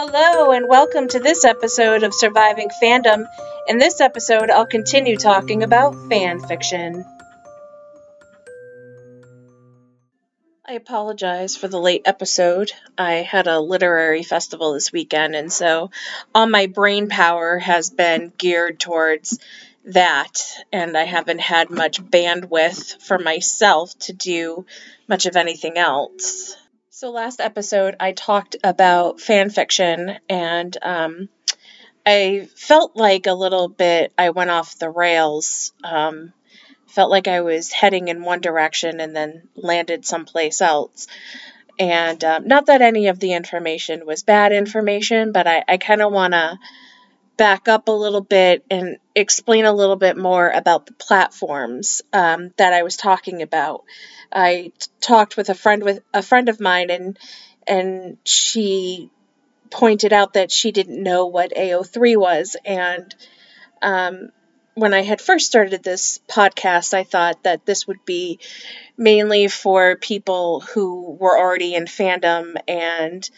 Hello, and welcome to this episode of Surviving Fandom. In this episode, I'll continue talking about fan fiction. I apologize for the late episode. I had a literary festival this weekend, and so all my brain power has been geared towards that, and I haven't had much bandwidth for myself to do much of anything else. So, last episode, I talked about fan fiction, and um, I felt like a little bit I went off the rails. Um, felt like I was heading in one direction and then landed someplace else. And um, not that any of the information was bad information, but I, I kind of want to back up a little bit and explain a little bit more about the platforms um, that I was talking about. I t- talked with a friend with a friend of mine, and and she pointed out that she didn't know what AO3 was, and um, when I had first started this podcast, I thought that this would be mainly for people who were already in fandom and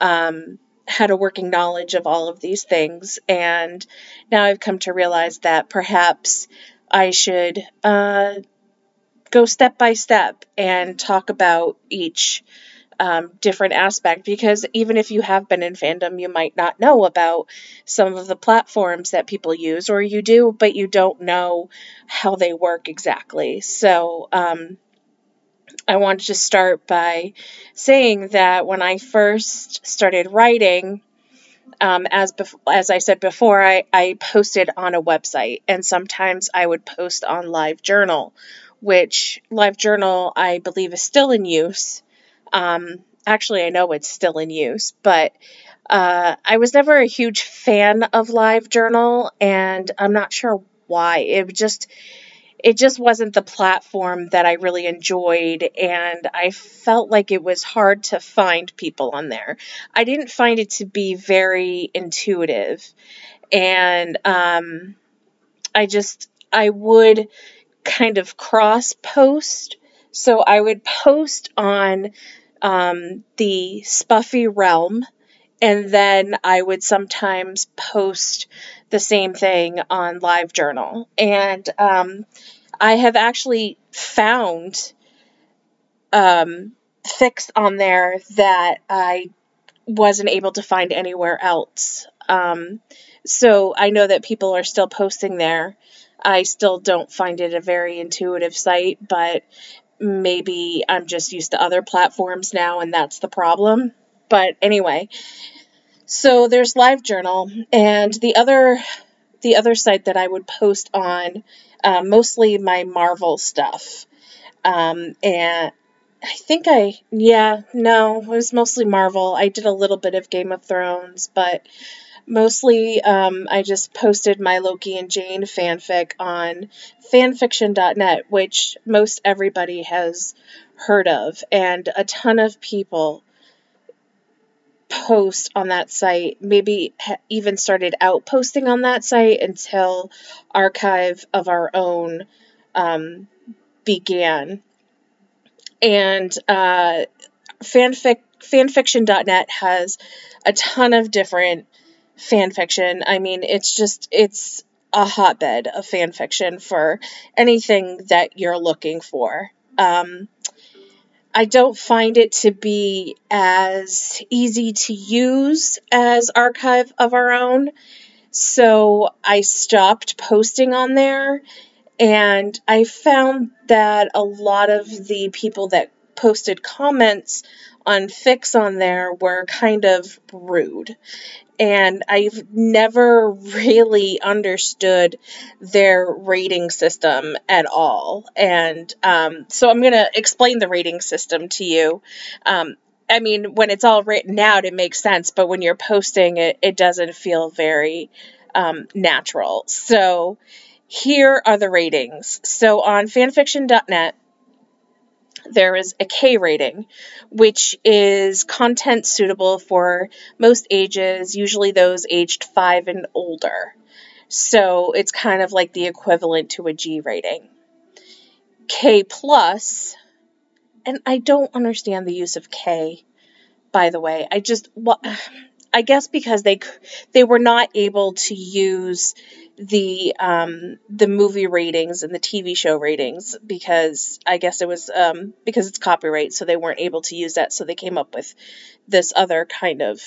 um, had a working knowledge of all of these things. And now I've come to realize that perhaps I should uh, go step by step and talk about each um, different aspect because even if you have been in fandom, you might not know about some of the platforms that people use, or you do, but you don't know how they work exactly. So, um, I wanted to start by saying that when I first started writing, um, as bef- as I said before, I, I posted on a website, and sometimes I would post on LiveJournal, which LiveJournal I believe is still in use. Um, actually, I know it's still in use, but uh, I was never a huge fan of LiveJournal, and I'm not sure why. It just it just wasn't the platform that I really enjoyed, and I felt like it was hard to find people on there. I didn't find it to be very intuitive, and um, I just I would kind of cross post. So I would post on um, the Spuffy realm, and then I would sometimes post the same thing on LiveJournal. And um, I have actually found um, fics on there that I wasn't able to find anywhere else. Um, so I know that people are still posting there. I still don't find it a very intuitive site, but maybe I'm just used to other platforms now and that's the problem. But anyway, so there's LiveJournal and the other the other site that I would post on uh, mostly my Marvel stuff. Um, and I think I, yeah, no, it was mostly Marvel. I did a little bit of Game of Thrones, but mostly um, I just posted my Loki and Jane fanfic on fanfiction.net, which most everybody has heard of, and a ton of people post on that site, maybe even started out posting on that site until Archive of Our Own um, began. And uh, fanfic fanfiction.net has a ton of different fanfiction. I mean, it's just it's a hotbed of fanfiction for anything that you're looking for. Um, I don't find it to be as easy to use as Archive of Our Own. So I stopped posting on there. And I found that a lot of the people that posted comments on fics on there were kind of rude and I've never really understood their rating system at all. And um, so I'm going to explain the rating system to you. Um, I mean, when it's all written out, it makes sense, but when you're posting it, it doesn't feel very um, natural. So here are the ratings. So on fanfiction.net, there is a K rating, which is content suitable for most ages, usually those aged five and older. So it's kind of like the equivalent to a G rating. K plus, and I don't understand the use of K, by the way. I just, what, I guess because they they were not able to use the um, the movie ratings and the TV show ratings because I guess it was um, because it's copyright, so they weren't able to use that. So they came up with this other kind of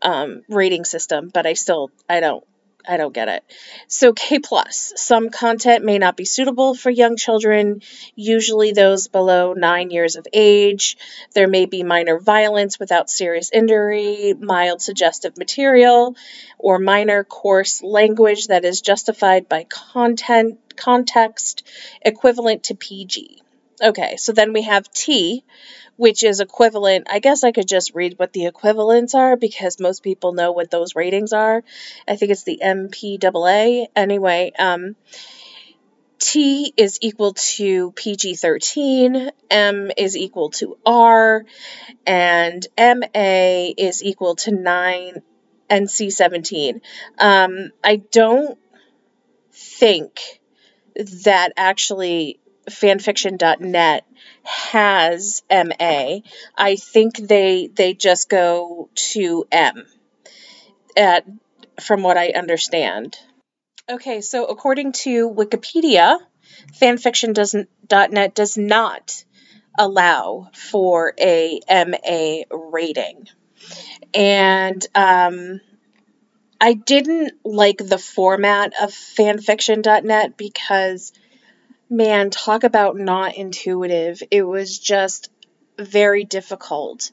um, rating system. But I still I don't I don't get it. So K plus, some content may not be suitable for young children, usually those below 9 years of age. There may be minor violence without serious injury, mild suggestive material, or minor coarse language that is justified by content context equivalent to PG. Okay, so then we have T, which is equivalent. I guess I could just read what the equivalents are because most people know what those ratings are. I think it's the MPAA. Anyway, um, T is equal to PG 13, M is equal to R, and MA is equal to 9 NC 17. Um, I don't think that actually fanfiction.net has MA. I think they they just go to M. At from what I understand. Okay, so according to Wikipedia, fanfiction.net does not allow for a MA rating. And um, I didn't like the format of fanfiction.net because man, talk about not intuitive. It was just very difficult.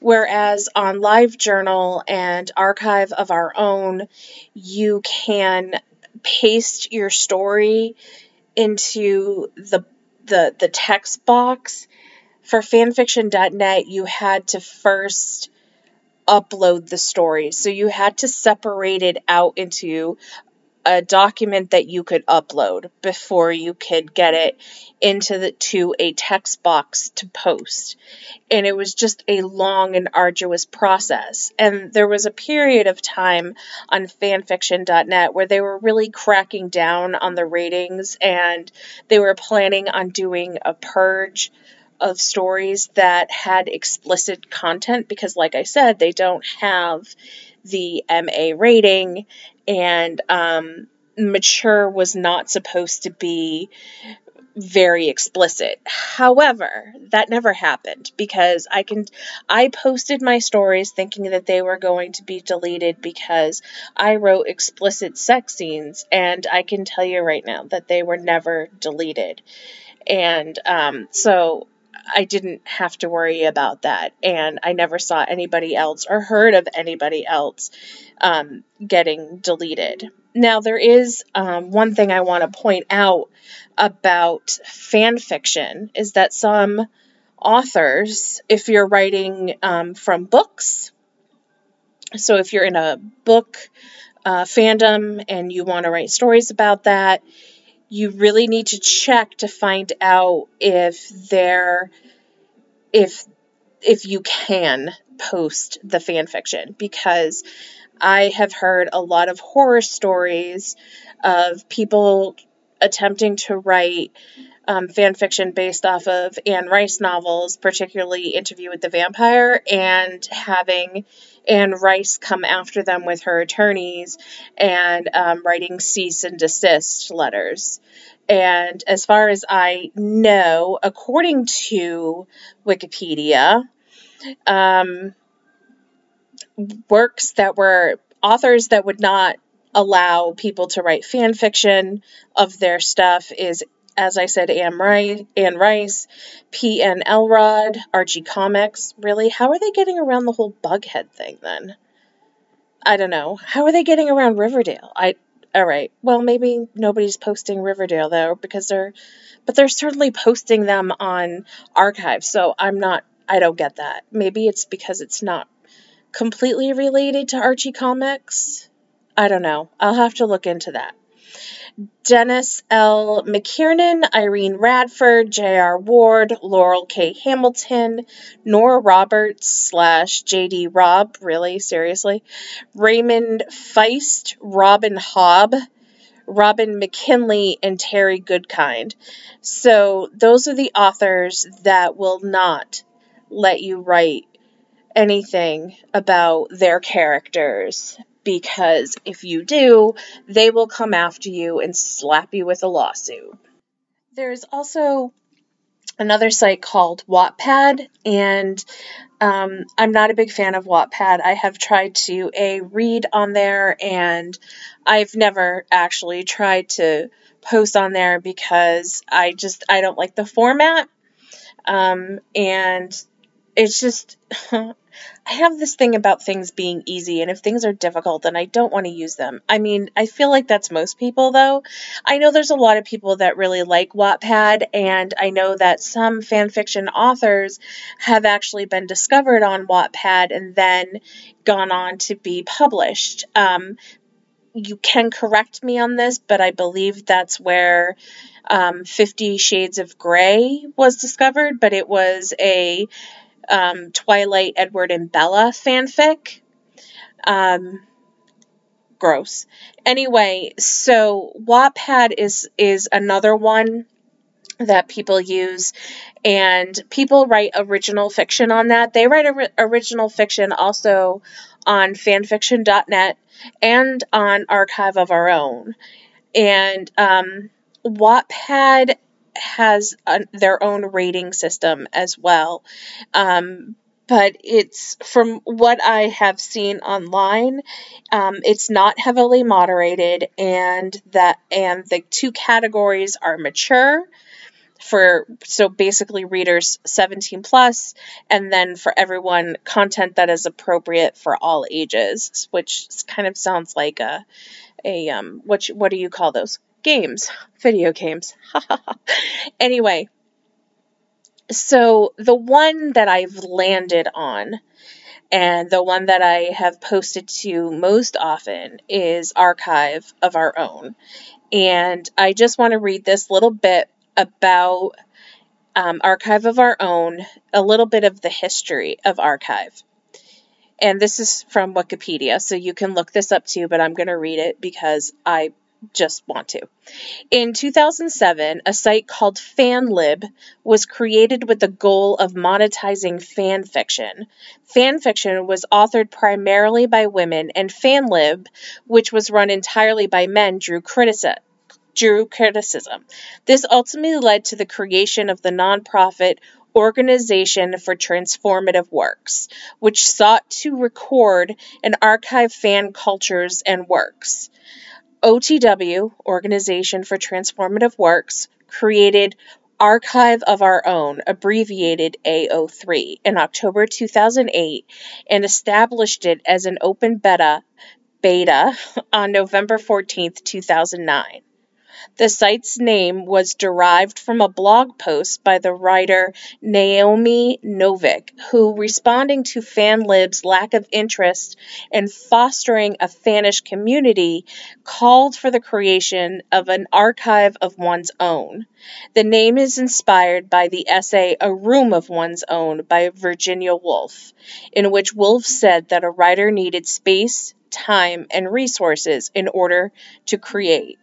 Whereas on LiveJournal and Archive of Our Own, you can paste your story into the the the text box. For fanfiction.net, you had to first upload the story. So you had to separate it out into a document that you could upload before you could get it into the to a text box to post. And it was just a long and arduous process. And there was a period of time on fanfiction.net where they were really cracking down on the ratings and they were planning on doing a purge of stories that had explicit content because like I said they don't have the MA rating, and um, mature was not supposed to be very explicit. However, that never happened because I can I posted my stories thinking that they were going to be deleted because I wrote explicit sex scenes and I can tell you right now that they were never deleted. And um, so I didn't have to worry about that. And I never saw anybody else or heard of anybody else um, getting deleted. Now, there is um, one thing I want to point out about fan fiction is that some authors, if you're writing um, from books, so if you're in a book uh, fandom and you want to write stories about that, you really need to check to find out if there if if you can post the fan fiction. Because I have heard a lot of horror stories of people attempting to write um, fan fiction based off of Anne Rice novels, particularly Interview with the Vampire, and having Anne Rice come after them with her attorneys and um, writing cease and desist letters. And as far as I know, according to Wikipedia, um, works that were authors that would not allow people to write fan fiction of their stuff is as I said, Anne Rice, Anne Rice, P.N. Elrod, Archie Comics. Really, how are they getting around the whole Bughead thing then? I don't know. How are they getting around Riverdale? I all right. Well, maybe nobody's posting Riverdale though because they're but they're certainly posting them on archive. So I'm not I don't get that. Maybe it's because it's not completely related to Archie Comics. I don't know. I'll have to look into that. Dennis L. McKiernan, Irene Radford, J.R. Ward, Laurel K. Hamilton, Nora Roberts slash J.D. Robb, really, seriously, Raymond Feist, Robin Hobb, Robin McKinley, and Terry Goodkind. So those are the authors that will not let you write anything about their characters because if you do, they will come after you and slap you with a lawsuit. There's also another site called Wattpad, and um, I'm not a big fan of Wattpad. I have tried to a read on there, and I've never actually tried to post on there because I just I don't like the format, um, and it's just I have this thing about things being easy, and if things are difficult, then I don't want to use them. I mean, I feel like that's most people, though. I know there's a lot of people that really like Wattpad, and I know that some fan fiction authors have actually been discovered on Wattpad and then gone on to be published. Um, you can correct me on this, but I believe that's where um, Fifty Shades of Grey was discovered, but it was a um, Twilight, Edward, and Bella fanfic. Um, gross. Anyway, so Wattpad is is another one that people use and people write original fiction on that. They write ori- original fiction also on fanfiction.net and on Archive of Our Own. And um, Wattpad has a, their own rating system as well. Um, but it's from what I have seen online, um, it's not heavily moderated, and that and the two categories are mature for so basically readers 17 plus and then for everyone content that is appropriate for all ages which kind of sounds like a a um what what do you call those games, video games. anyway, so the one that I've landed on and the one that I have posted to most often is Archive of Our Own. And I just want to read this little bit about um, Archive of Our Own, a little bit of the history of Archive. And this is from Wikipedia, so you can look this up too, but I'm going to read it because I just want to. In 2007, a site called FanLib was created with the goal of monetizing fan fiction. Fan fiction was authored primarily by women, and FanLib, which was run entirely by men, drew criticism. Drew criticism. This ultimately led to the creation of the nonprofit Organization for Transformative Works, which sought to record and archive fan cultures and works. OTW, Organization for Transformative Works, created Archive of Our Own, abbreviated AO3, in October 2008 and established it as an open beta beta on November 14, 2009. The site's name was derived from a blog post by the writer Naomi Novik, who, responding to FanLib's lack of interest in fostering a fannish community, called for the creation of an archive of one's own. The name is inspired by the essay A Room of One's Own by Virginia Woolf, in which Woolf said that a writer needed space, time, and resources in order to create.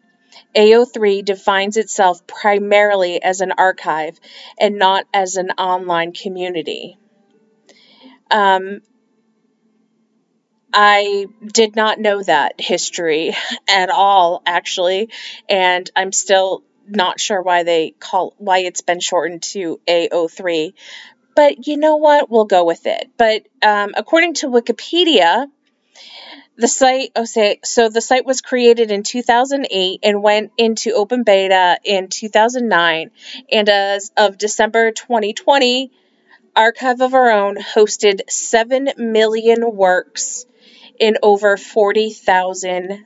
AO3 defines itself primarily as an archive and not as an online community. Um, I did not know that history at all, actually, and I'm still not sure why they call why it's been shortened to AO3. But you know what? We'll go with it. But um, according to Wikipedia, the site, say, so the site was created in 2008 and went into open beta in 2009. And as of December 2020, Archive of Our Own hosted 7 million works in over 40,000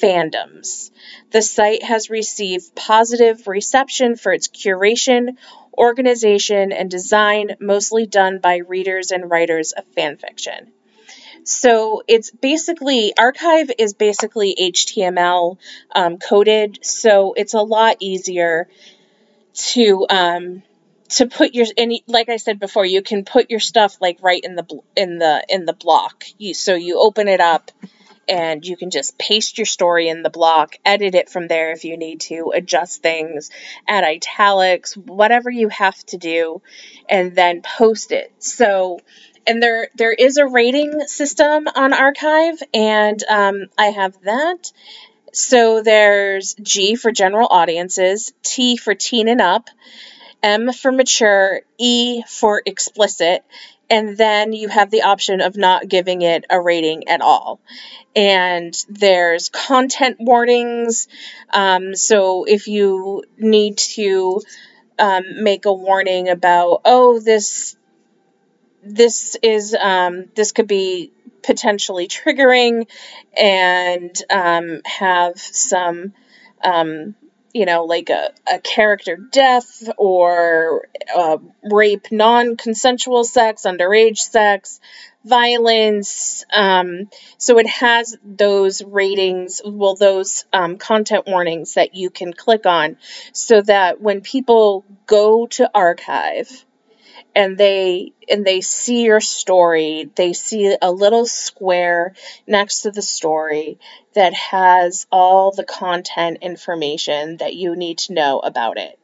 fandoms. The site has received positive reception for its curation, organization, and design, mostly done by readers and writers of fanfiction. So it's basically, archive is basically HTML um, coded, so it's a lot easier to um, to put your any like I said before, you can put your stuff like right in the in the in the block. You so you open it up and you can just paste your story in the block, edit it from there if you need to, adjust things, add italics, whatever you have to do, and then post it. So and there there is a rating system on Archive, and um, I have that. So there's G for general audiences, T for teen and up, M for mature, E for explicit, and then you have the option of not giving it a rating at all. And there's content warnings. Um, so if you need to um, make a warning about, oh, this this is um, this could be potentially triggering and um, have some um, you know, like a, a character death or uh, rape, non consensual sex, underage sex, violence. Um, so it has those ratings, well, those um, content warnings that you can click on so that when people go to archive, and they and they see your story. They see a little square next to the story that has all the content information that you need to know about it.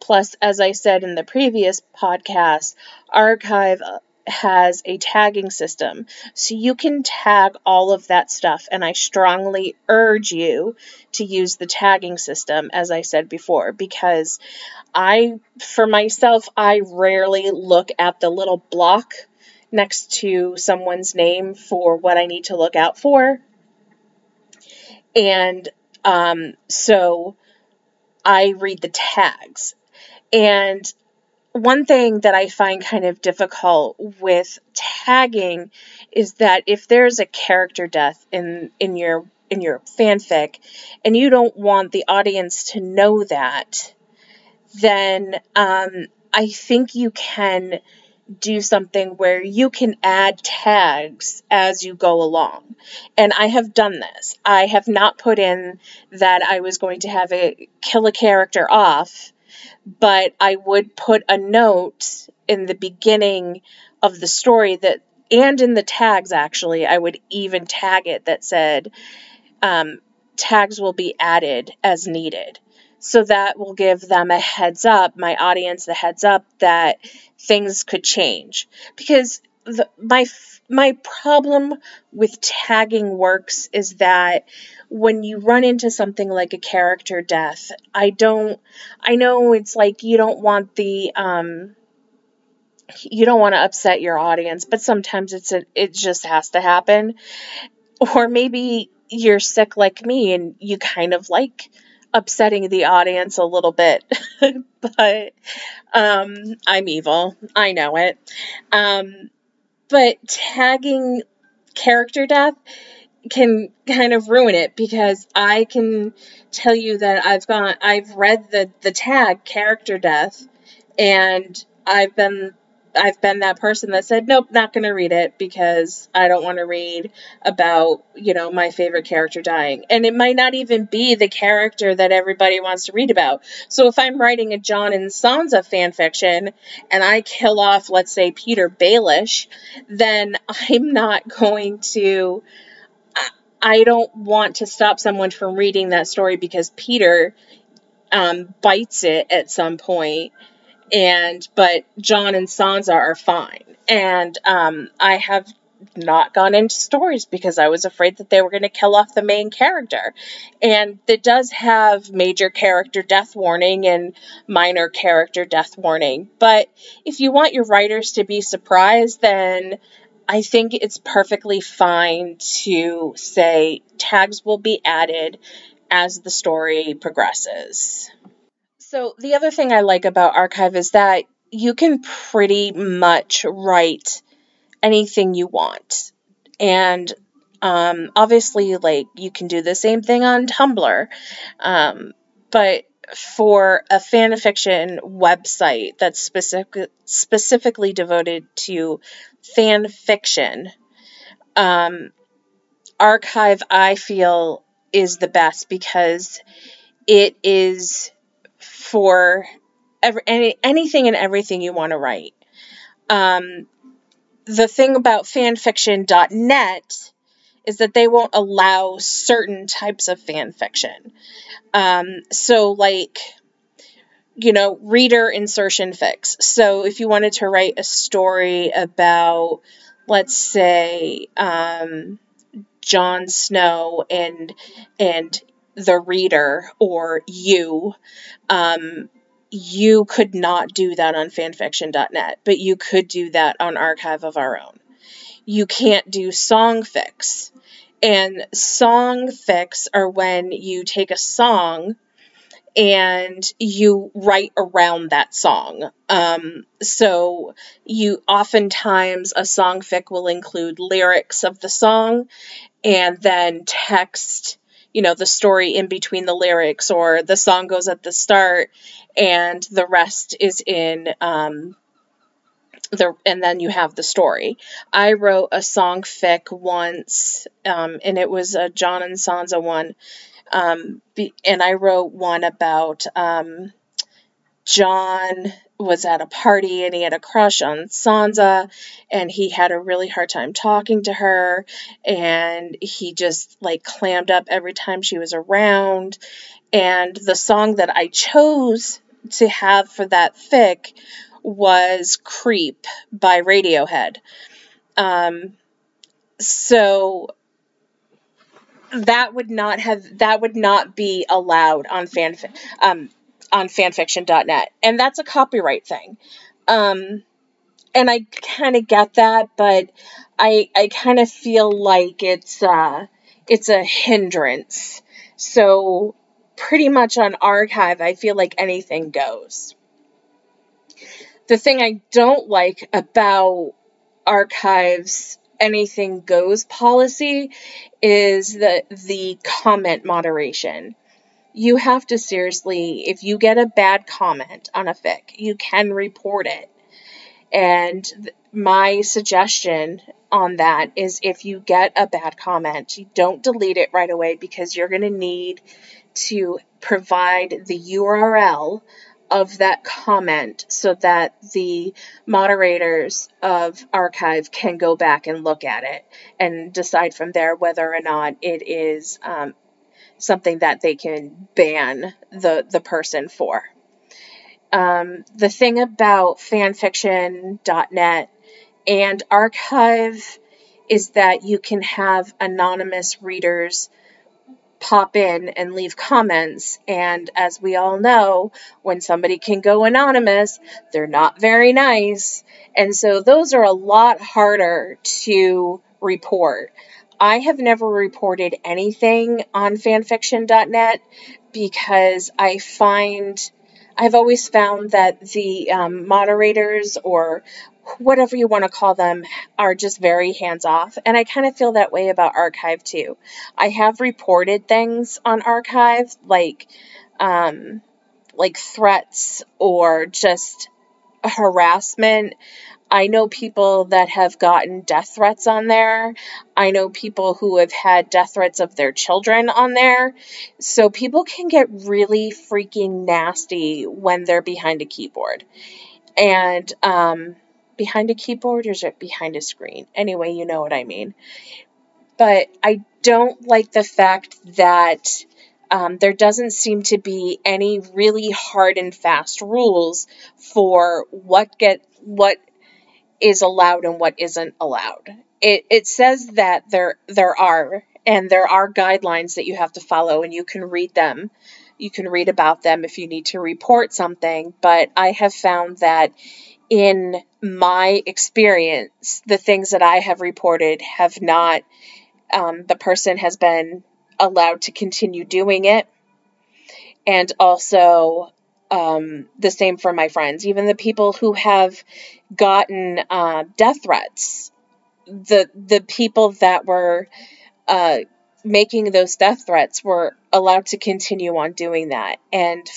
Plus as i said in the previous podcast archive has a tagging system so you can tag all of that stuff and i strongly urge you to use the tagging system as i said before because I, for myself, I rarely look at the little block next to someone's name for what I need to look out for. And um, so I read the tags. And one thing that I find kind of difficult with tagging is that if there's a character death in in your in your fanfic and you don't want the audience to know that, then um, I think you can do something where you can add tags as you go along. And I have done this. I have not put in that I was going to have a kill a character off, but I would put a note in the beginning of the story that and in the tags actually I would even tag it that said um, tags will be added as needed so that will give them a heads up, my audience the heads up that things could change. Because the, my my problem with tagging works is that when you run into something like a character death, I don't I know it's like you don't want the um you don't want to upset your audience, but sometimes it's a, it just has to happen. Or maybe you're sick like me and you kind of like upsetting the audience a little bit, but um, I'm evil. I know it. Um, but tagging character death can kind of ruin it because I can tell you that I've gone I've read the the tag character death and I've been I've been that person that said, nope, not going to read it because I don't want to read about, you know, my favorite character dying. And it might not even be the character that everybody wants to read about. So if I'm writing a Jon and Sansa fan fiction and I kill off, let's say, Petyr Baelish, then I'm not going to. I don't want to stop someone from reading that story because Petyr um, bites it at some point and but Jon and Sansa are fine. And um, I have not gone into stories because I was afraid that they were going to kill off the main character. And it does have major character death warning and minor character death warning. But if you want your writers to be surprised, then I think it's perfectly fine to say tags will be added as the story progresses. So, the other thing I like about Archive is that you can pretty much write anything you want. And um, obviously, like, you can do the same thing on Tumblr. Um, but for a fan fiction website that's specific, specifically devoted to fan fiction, um, Archive, I feel, is the best because it is for every, any, anything and everything you want to write. Um, the thing about fanfiction.net is that they won't allow certain types of fanfiction. Um, so, like, you know, reader insertion fics. So, if you wanted to write a story about, let's say, um, Jon Snow and and the reader or you, um, you could not do that on fanfiction.net, but you could do that on Archive of Our Own. You can't do song fics. And song fics are when you take a song and you write around that song. Um, so you oftentimes a songfic will include lyrics of the song and then text, you know, the story in between the lyrics, or the song goes at the start and the rest is in um, the and then you have the story. I wrote a song fic once, um, and it was a Jon and Sansa one, um, be, and I wrote one about um, Jon was at a party and he had a crush on Sansa and he had a really hard time talking to her and he just like clammed up every time she was around and the song that I chose to have for that fic was Creep by Radiohead. Um, so that would not have that would not be allowed on fan um, on fanfiction.net and that's a copyright thing. Um, and i kind of get that but i i kind of feel like it's uh it's a hindrance. So pretty much on archive i feel like anything goes. The thing i don't like about archives anything goes policy is the the comment moderation. You have to seriously, if you get a bad comment on a fic, you can report it. And th- my suggestion on that is if you get a bad comment, you don't delete it right away because you're going to need to provide the URL of that comment so that the moderators of archive can go back and look at it and decide from there whether or not it is um, something that they can ban the the person for. Um, the thing about fanfiction.net and archive is that you can have anonymous readers pop in and leave comments. And as we all know, when somebody can go anonymous, they're not very nice. And so those are a lot harder to report. I have never reported anything on fanfiction.net because I find I've always found that the um, moderators or whatever you want to call them, are just very hands off. And I kind of feel that way about Archive too. I have reported things on Archive, like, um, like threats or just harassment. I know people that have gotten death threats on there. I know people who have had death threats of their children on there. So people can get really freaking nasty when they're behind a keyboard. And um, behind a keyboard or is it behind a screen? Anyway, you know what I mean. But I don't like the fact that um, there doesn't seem to be any really hard and fast rules for what get what is allowed and what isn't allowed. It, it says that there there are and there are guidelines that you have to follow and you can read them. You can read about them if you need to report something, but I have found that in my experience, the things that I have reported have not, um, the person has been allowed to continue doing it. And also, um, the same for my friends, even the people who have gotten uh, death threats. The the people that were uh, making those death threats were allowed to continue on doing that, and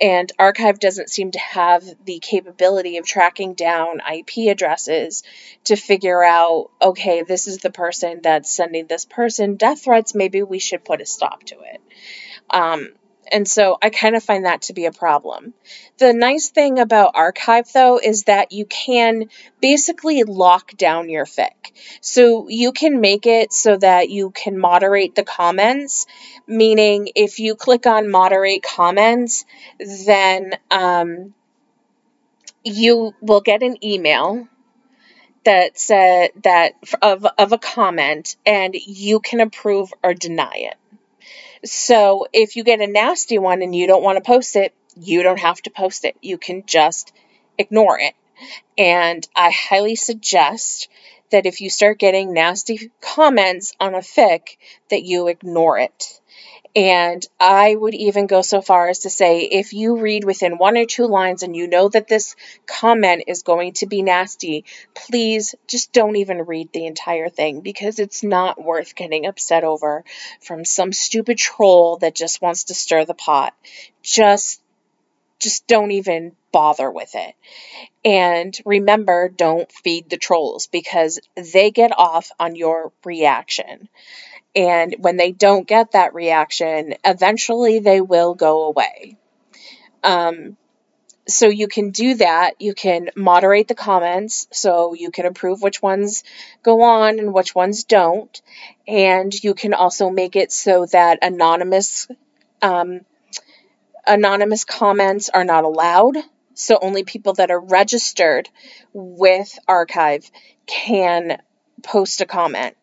and Archive doesn't seem to have the capability of tracking down IP addresses to figure out, okay, this is the person that's sending this person death threats. Maybe we should put a stop to it. Um, and so I kind of find that to be a problem. The nice thing about Archive, though, is that you can basically lock down your fic. So you can make it so that you can moderate the comments, meaning if you click on moderate comments, then um, you will get an email that said that of of a comment and you can approve or deny it. So if you get a nasty one and you don't want to post it, you don't have to post it. You can just ignore it. And I highly suggest that if you start getting nasty comments on a fic that you ignore it. And I would even go so far as to say if you read within one or two lines and you know that this comment is going to be nasty, please just don't even read the entire thing because it's not worth getting upset over from some stupid troll that just wants to stir the pot. Just just don't even bother with it. And remember, don't feed the trolls because they get off on your reaction. And when they don't get that reaction, eventually they will go away. Um, so you can do that. You can moderate the comments so you can approve which ones go on and which ones don't. And you can also make it so that anonymous um, anonymous comments are not allowed. So only people that are registered with Archive can post a comment.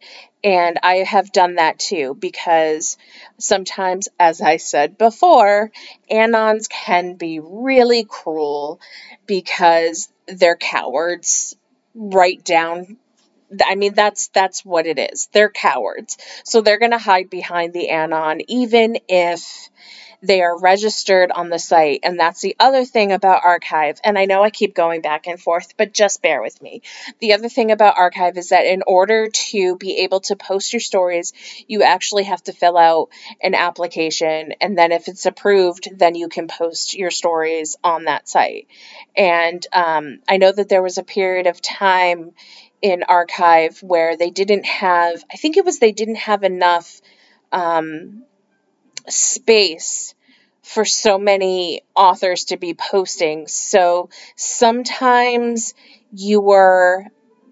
And I have done that too because sometimes, as I said before, Anons can be really cruel because they're cowards right down I mean that's that's what it is. They're cowards. So they're going to hide behind the anon even if they are registered on the site. And that's the other thing about Archive. And I know I keep going back and forth, but just bear with me. The other thing about Archive is that in order to be able to post your stories, you actually have to fill out an application. And then if it's approved, then you can post your stories on that site. And um, I know that there was a period of time in archive where they didn't have i think it was they didn't have enough um, space for so many authors to be posting. So sometimes you were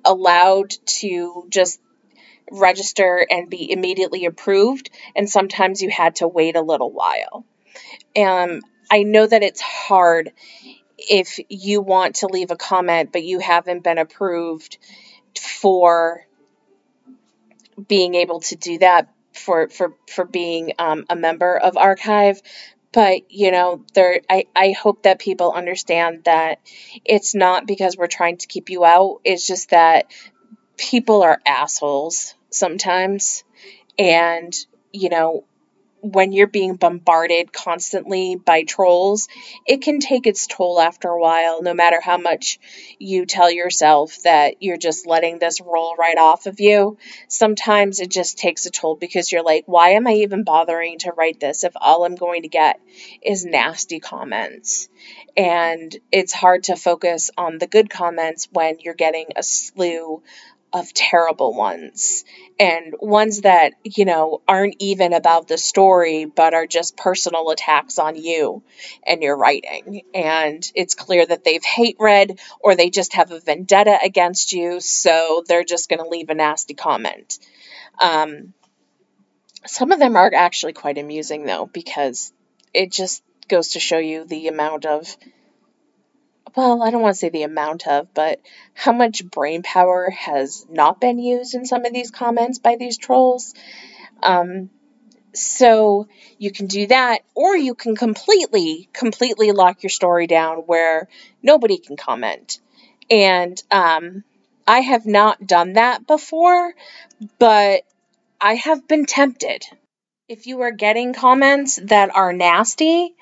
allowed to just register and be immediately approved, and sometimes you had to wait a little while. Um, I know that it's hard if you want to leave a comment but you haven't been approved for being able to do that for for for being um, a member of archive. But you know there I, I hope that people understand that it's not because we're trying to keep you out. It's just that people are assholes sometimes. And you know when you're being bombarded constantly by trolls, it can take its toll after a while, no matter how much you tell yourself that you're just letting this roll right off of you. Sometimes it just takes a toll because you're like, why am I even bothering to write this if all I'm going to get is nasty comments? And it's hard to focus on the good comments when you're getting a slew of terrible ones and ones that, you know, aren't even about the story but are just personal attacks on you and your writing. And it's clear that they've hate read or they just have a vendetta against you, so they're just going to leave a nasty comment. Um, some of them are actually quite amusing though because it just goes to show you the amount of well, I don't want to say the amount of, but how much brain power has not been used in some of these comments by these trolls. Um, so you can do that, or you can completely, completely lock your story down where nobody can comment. And um, I have not done that before, but I have been tempted. If you are getting comments that are nasty,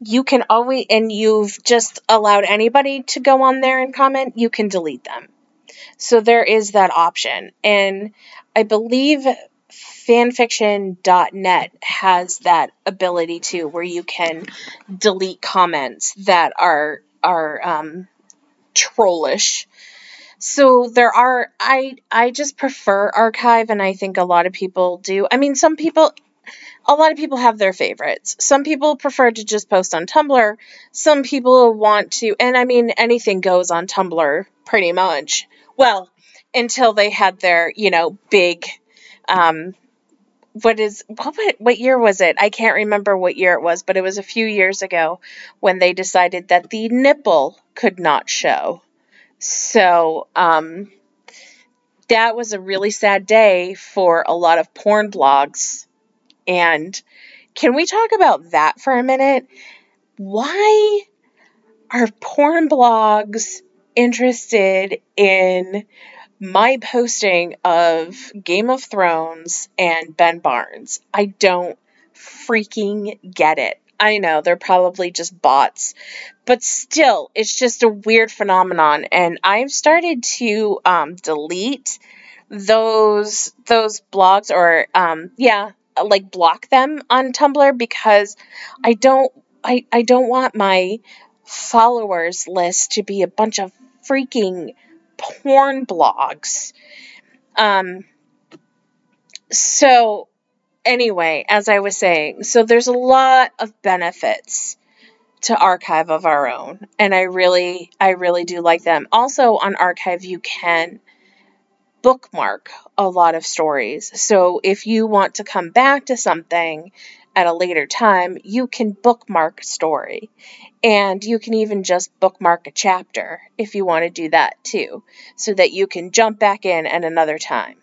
you can always, and you've just allowed anybody to go on there and comment, you can delete them. So there is that option. And I believe fanfiction.net has that ability too, where you can delete comments that are are um, trollish. So there are I I just prefer archive and I think a lot of people do. I mean some people a lot of people have their favorites. Some people prefer to just post on Tumblr. Some people want to, and I mean, anything goes on Tumblr pretty much. Well, until they had their, you know, big, um, what is what what year was it? I can't remember what year it was, but it was a few years ago when they decided that the nipple could not show. So, um, that was a really sad day for a lot of porn blogs. And can we talk about that for a minute? Why are porn blogs interested in my posting of Game of Thrones and Ben Barnes? I don't freaking get it. I know they're probably just bots, but still, it's just a weird phenomenon. And I've started to um, delete those those blogs, or um, yeah, like block them on Tumblr because I don't I, I don't want my followers list to be a bunch of freaking porn blogs. Um, so anyway, as I was saying, so there's a lot of benefits to archive of our own and I really I really do like them. Also on archive you can bookmark a lot of stories. So if you want to come back to something at a later time, you can bookmark a story. And you can even just bookmark a chapter if you want to do that too, so that you can jump back in at another time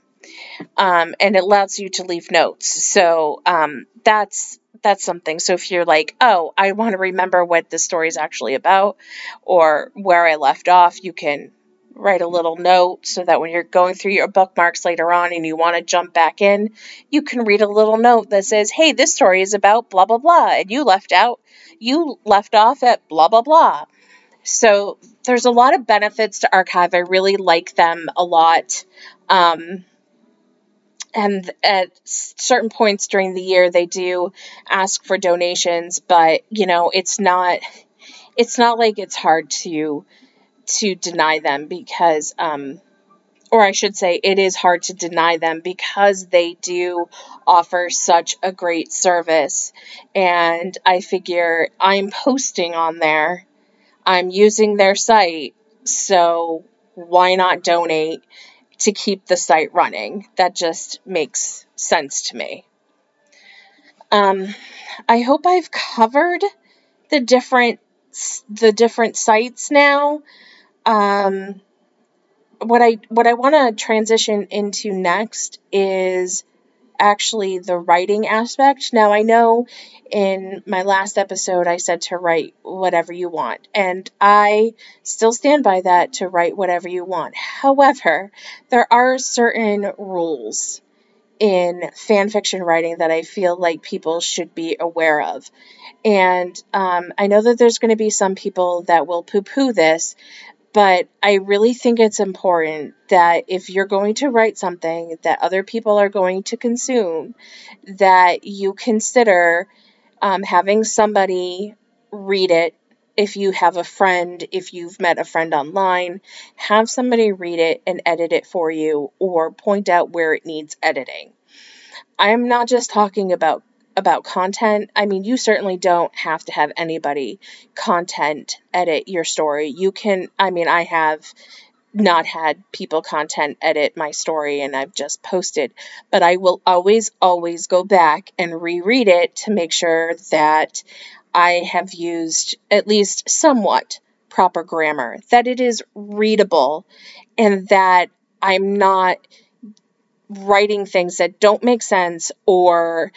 um, and it allows you to leave notes. So um, that's that's something. So if you're like, oh, I want to remember what the story is actually about or where I left off, you can write a little note so that when you're going through your bookmarks later on and you want to jump back in, you can read a little note that says, "Hey, this story is about blah blah blah," and you left out you left off at blah blah blah. So there's a lot of benefits to archive. I really like them a lot. Um, and at certain points during the year they do ask for donations but you know it's not it's not like it's hard to to deny them because um or I should say it is hard to deny them because they do offer such a great service and I figure I'm posting on there I'm using their site so why not donate to keep the site running. That just makes sense to me. Um, I hope I've covered the different the different sites now. Um, what I what I want to transition into next is actually the writing aspect. Now, I know in my last episode I said to write whatever you want, and I still stand by that to write whatever you want. However, there are certain rules in fan fiction writing that I feel like people should be aware of. And um, I know that there's going to be some people that will poo poo this, but I really think it's important that if you're going to write something that other people are going to consume, that you consider um, having somebody read it. If you have a friend, if you've met a friend online, have somebody read it and edit it for you or point out where it needs editing. I'm not just talking about about content, I mean, you certainly don't have to have anybody content edit your story. You can, I mean, I have not had people content edit my story and I've just posted, but I will always, always go back and reread it to make sure that I have used at least somewhat proper grammar, that it is readable, and that I'm not writing things that don't make sense or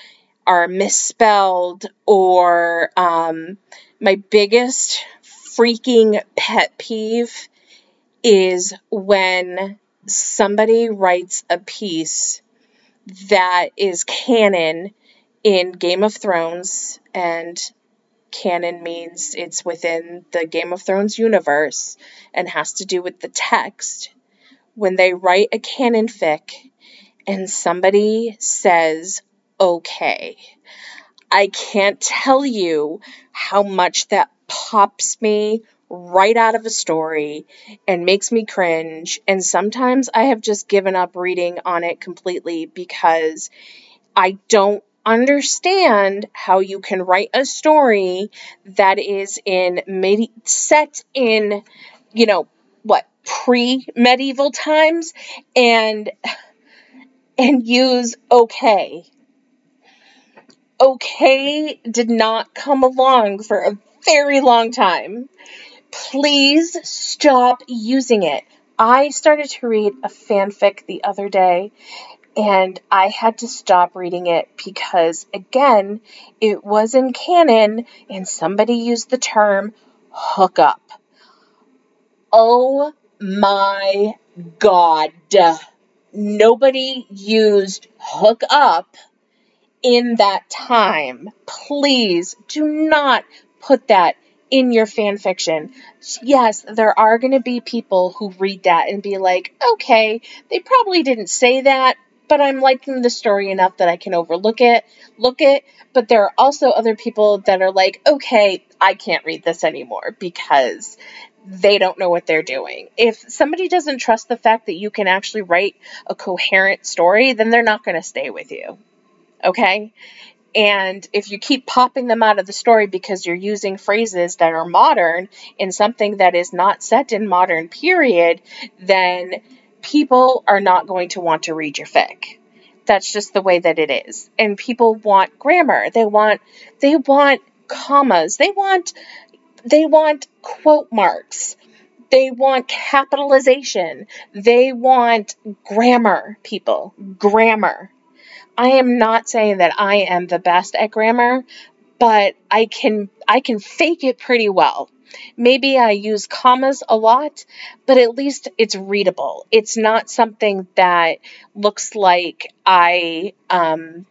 are misspelled or um, my biggest freaking pet peeve is when somebody writes a piece that is canon in Game of Thrones and canon means it's within the Game of Thrones universe and has to do with the text. When they write a canon fic and somebody says, okay. I can't tell you how much that pops me right out of a story and makes me cringe. And sometimes I have just given up reading on it completely because I don't understand how you can write a story that is in set in, you know, what pre medieval times and and use okay okay did not come along for a very long time. Please stop using it. I started to read a fanfic the other day and I had to stop reading it because, again, it was in canon and somebody used the term hookup. Oh my god. Nobody used hook up in that time. Please do not put that in your fan fiction. Yes, there are going to be people who read that and be like, okay, they probably didn't say that, but I'm liking the story enough that I can overlook it, look it. But there are also other people that are like, okay, I can't read this anymore because they don't know what they're doing. If somebody doesn't trust the fact that you can actually write a coherent story, then they're not going to stay with you. Okay? And if you keep popping them out of the story because you're using phrases that are modern in something that is not set in modern period, then people are not going to want to read your fic. That's just the way that it is. And people want grammar. They want they want commas. They want they want quote marks. They want capitalization. They want grammar, people. Grammar. I am not saying that I am the best at grammar, but I can I can fake it pretty well. Maybe I use commas a lot, but at least it's readable. It's not something that looks like I um,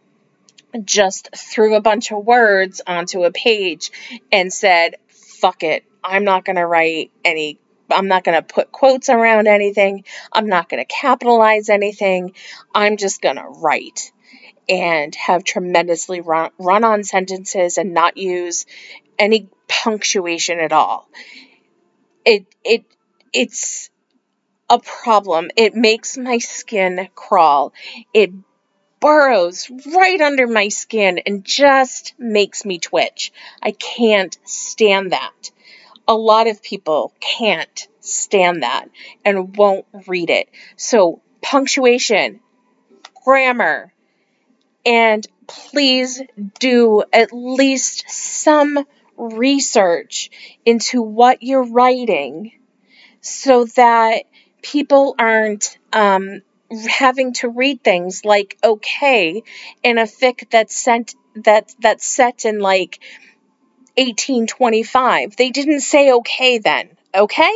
just threw a bunch of words onto a page and said, fuck it, I'm not going to write any I'm not going to put quotes around anything. I'm not going to capitalize anything. I'm just going to write and have tremendously run, run on sentences and not use any punctuation at all. It it it's a problem. It makes my skin crawl. It burrows right under my skin and just makes me twitch. I can't stand that. A lot of people can't stand that and won't read it. So, punctuation, grammar, and please do at least some research into what you're writing so that people aren't um, having to read things like okay in a fic that's sent that that's set in like 1825 they didn't say okay then okay?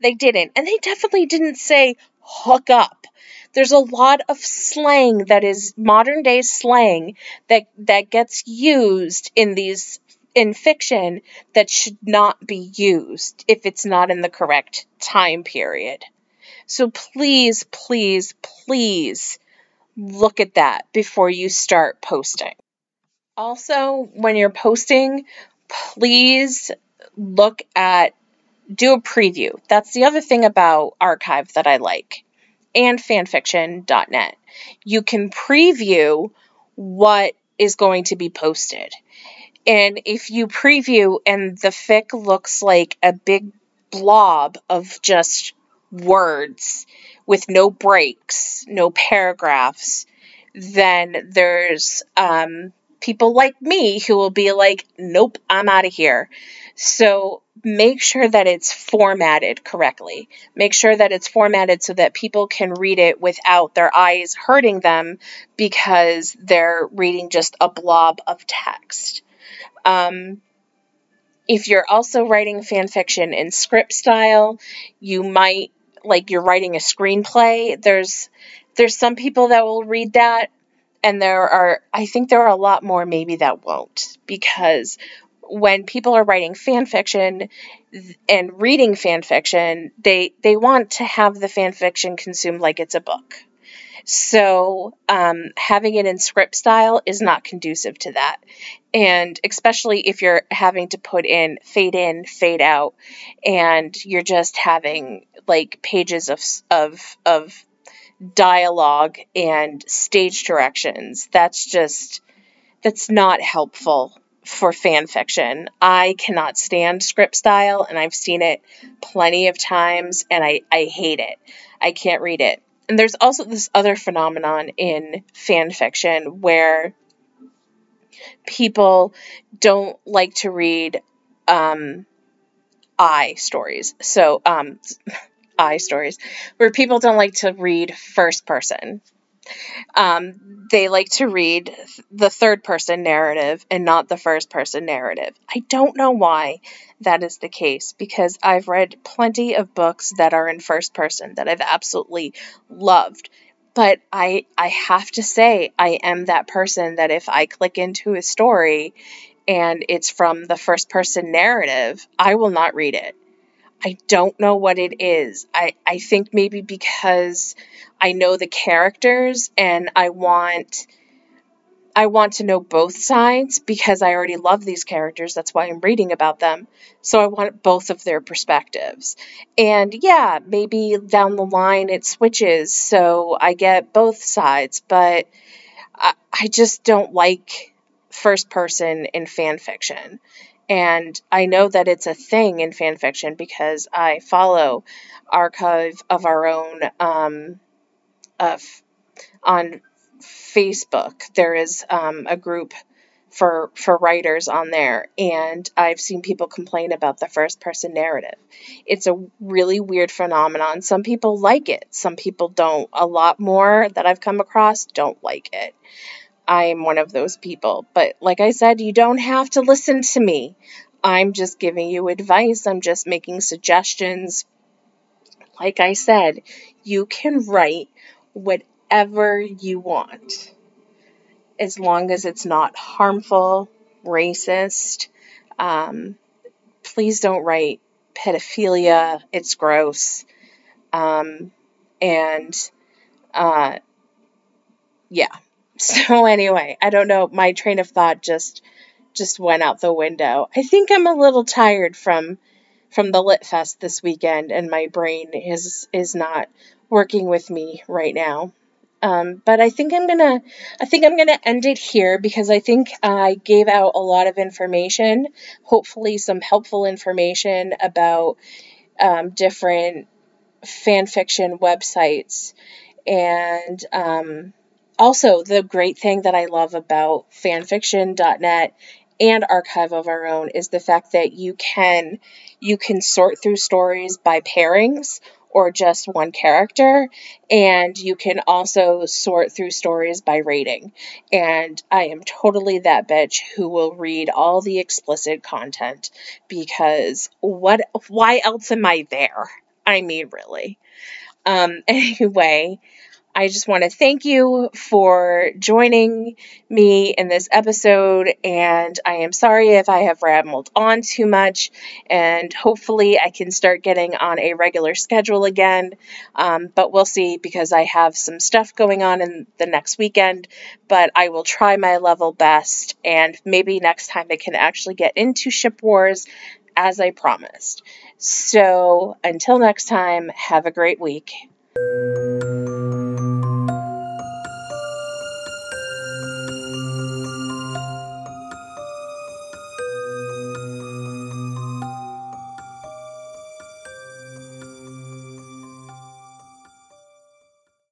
They didn't. And they definitely didn't say hook up there's a lot of slang that is modern day slang that that gets used in these in fiction that should not be used if it's not in the correct time period. So please, please, please look at that before you start posting. Also, when you're posting, please look at do a preview. That's the other thing about archive that I like and fanfiction.net. You can preview what is going to be posted. And if you preview and the fic looks like a big blob of just words with no breaks, no paragraphs, then there's um, people like me who will be like, nope, I'm out of here. So make sure that it's formatted correctly. Make sure that it's formatted so that people can read it without their eyes hurting them because they're reading just a blob of text. Um, if you're also writing fan fiction in script style, you might like you're writing a screenplay. There's there's some people that will read that and there are I think there are a lot more maybe that won't because when people are writing fan fiction and reading fan fiction, they they want to have the fan fiction consumed like it's a book. So um, having it in script style is not conducive to that, and especially if you're having to put in fade in, fade out, and you're just having like pages of of of dialogue and stage directions. That's just that's not helpful for fan fiction. I cannot stand script style and I've seen it plenty of times and I, I hate it. I can't read it. And there's also this other phenomenon in fan fiction where people don't like to read um, I stories. So, um, I stories, where people don't like to read first person. Um, they like to read the third person narrative and not the first person narrative. I don't know why that is the case because I've read plenty of books that are in first person that I've absolutely loved. But I I have to say I am that person that if I click into a story and it's from the first person narrative, I will not read it. I don't know what it is. I, I think maybe because I know the characters and I want I want to know both sides because I already love these characters. That's why I'm reading about them. So I want both of their perspectives. And yeah, maybe down the line it switches so I get both sides, but I, I just don't like first person in fan fiction. And I know that it's a thing in fan fiction because I follow Archive of Our Own um, on Facebook. There is um, a group for for writers on there and I've seen people complain about the first person narrative. It's a really weird phenomenon. Some people like it, some people don't. A lot more that I've come across don't like it. I'm one of those people. But like I said, you don't have to listen to me. I'm just giving you advice. I'm just making suggestions. Like I said, you can write whatever you want as long as it's not harmful, racist. Um, please don't write pedophilia, it's gross. Um, and uh, yeah, So anyway, I don't know, my train of thought just just went out the window. I think I'm a little tired from from the Lit Fest this weekend and my brain is is not working with me right now. Um, but I think I'm gonna I think I'm gonna end it here because I think I gave out a lot of information, hopefully some helpful information about um, different fan fiction websites and um, also, the great thing that I love about fanfiction.net and archive of our own is the fact that you can you can sort through stories by pairings or just one character and you can also sort through stories by rating. And i am totally that bitch who will read all the explicit content because what why else am i there? I mean really. Um anyway I just want to thank you for joining me in this episode, and I am sorry if I have rambled on too much, and hopefully I can start getting on a regular schedule again. Um, but we'll see because I have some stuff going on in the next weekend, but I will try my level best, and maybe next time I can actually get into Ship Wars as I promised. So until next time, have a great week.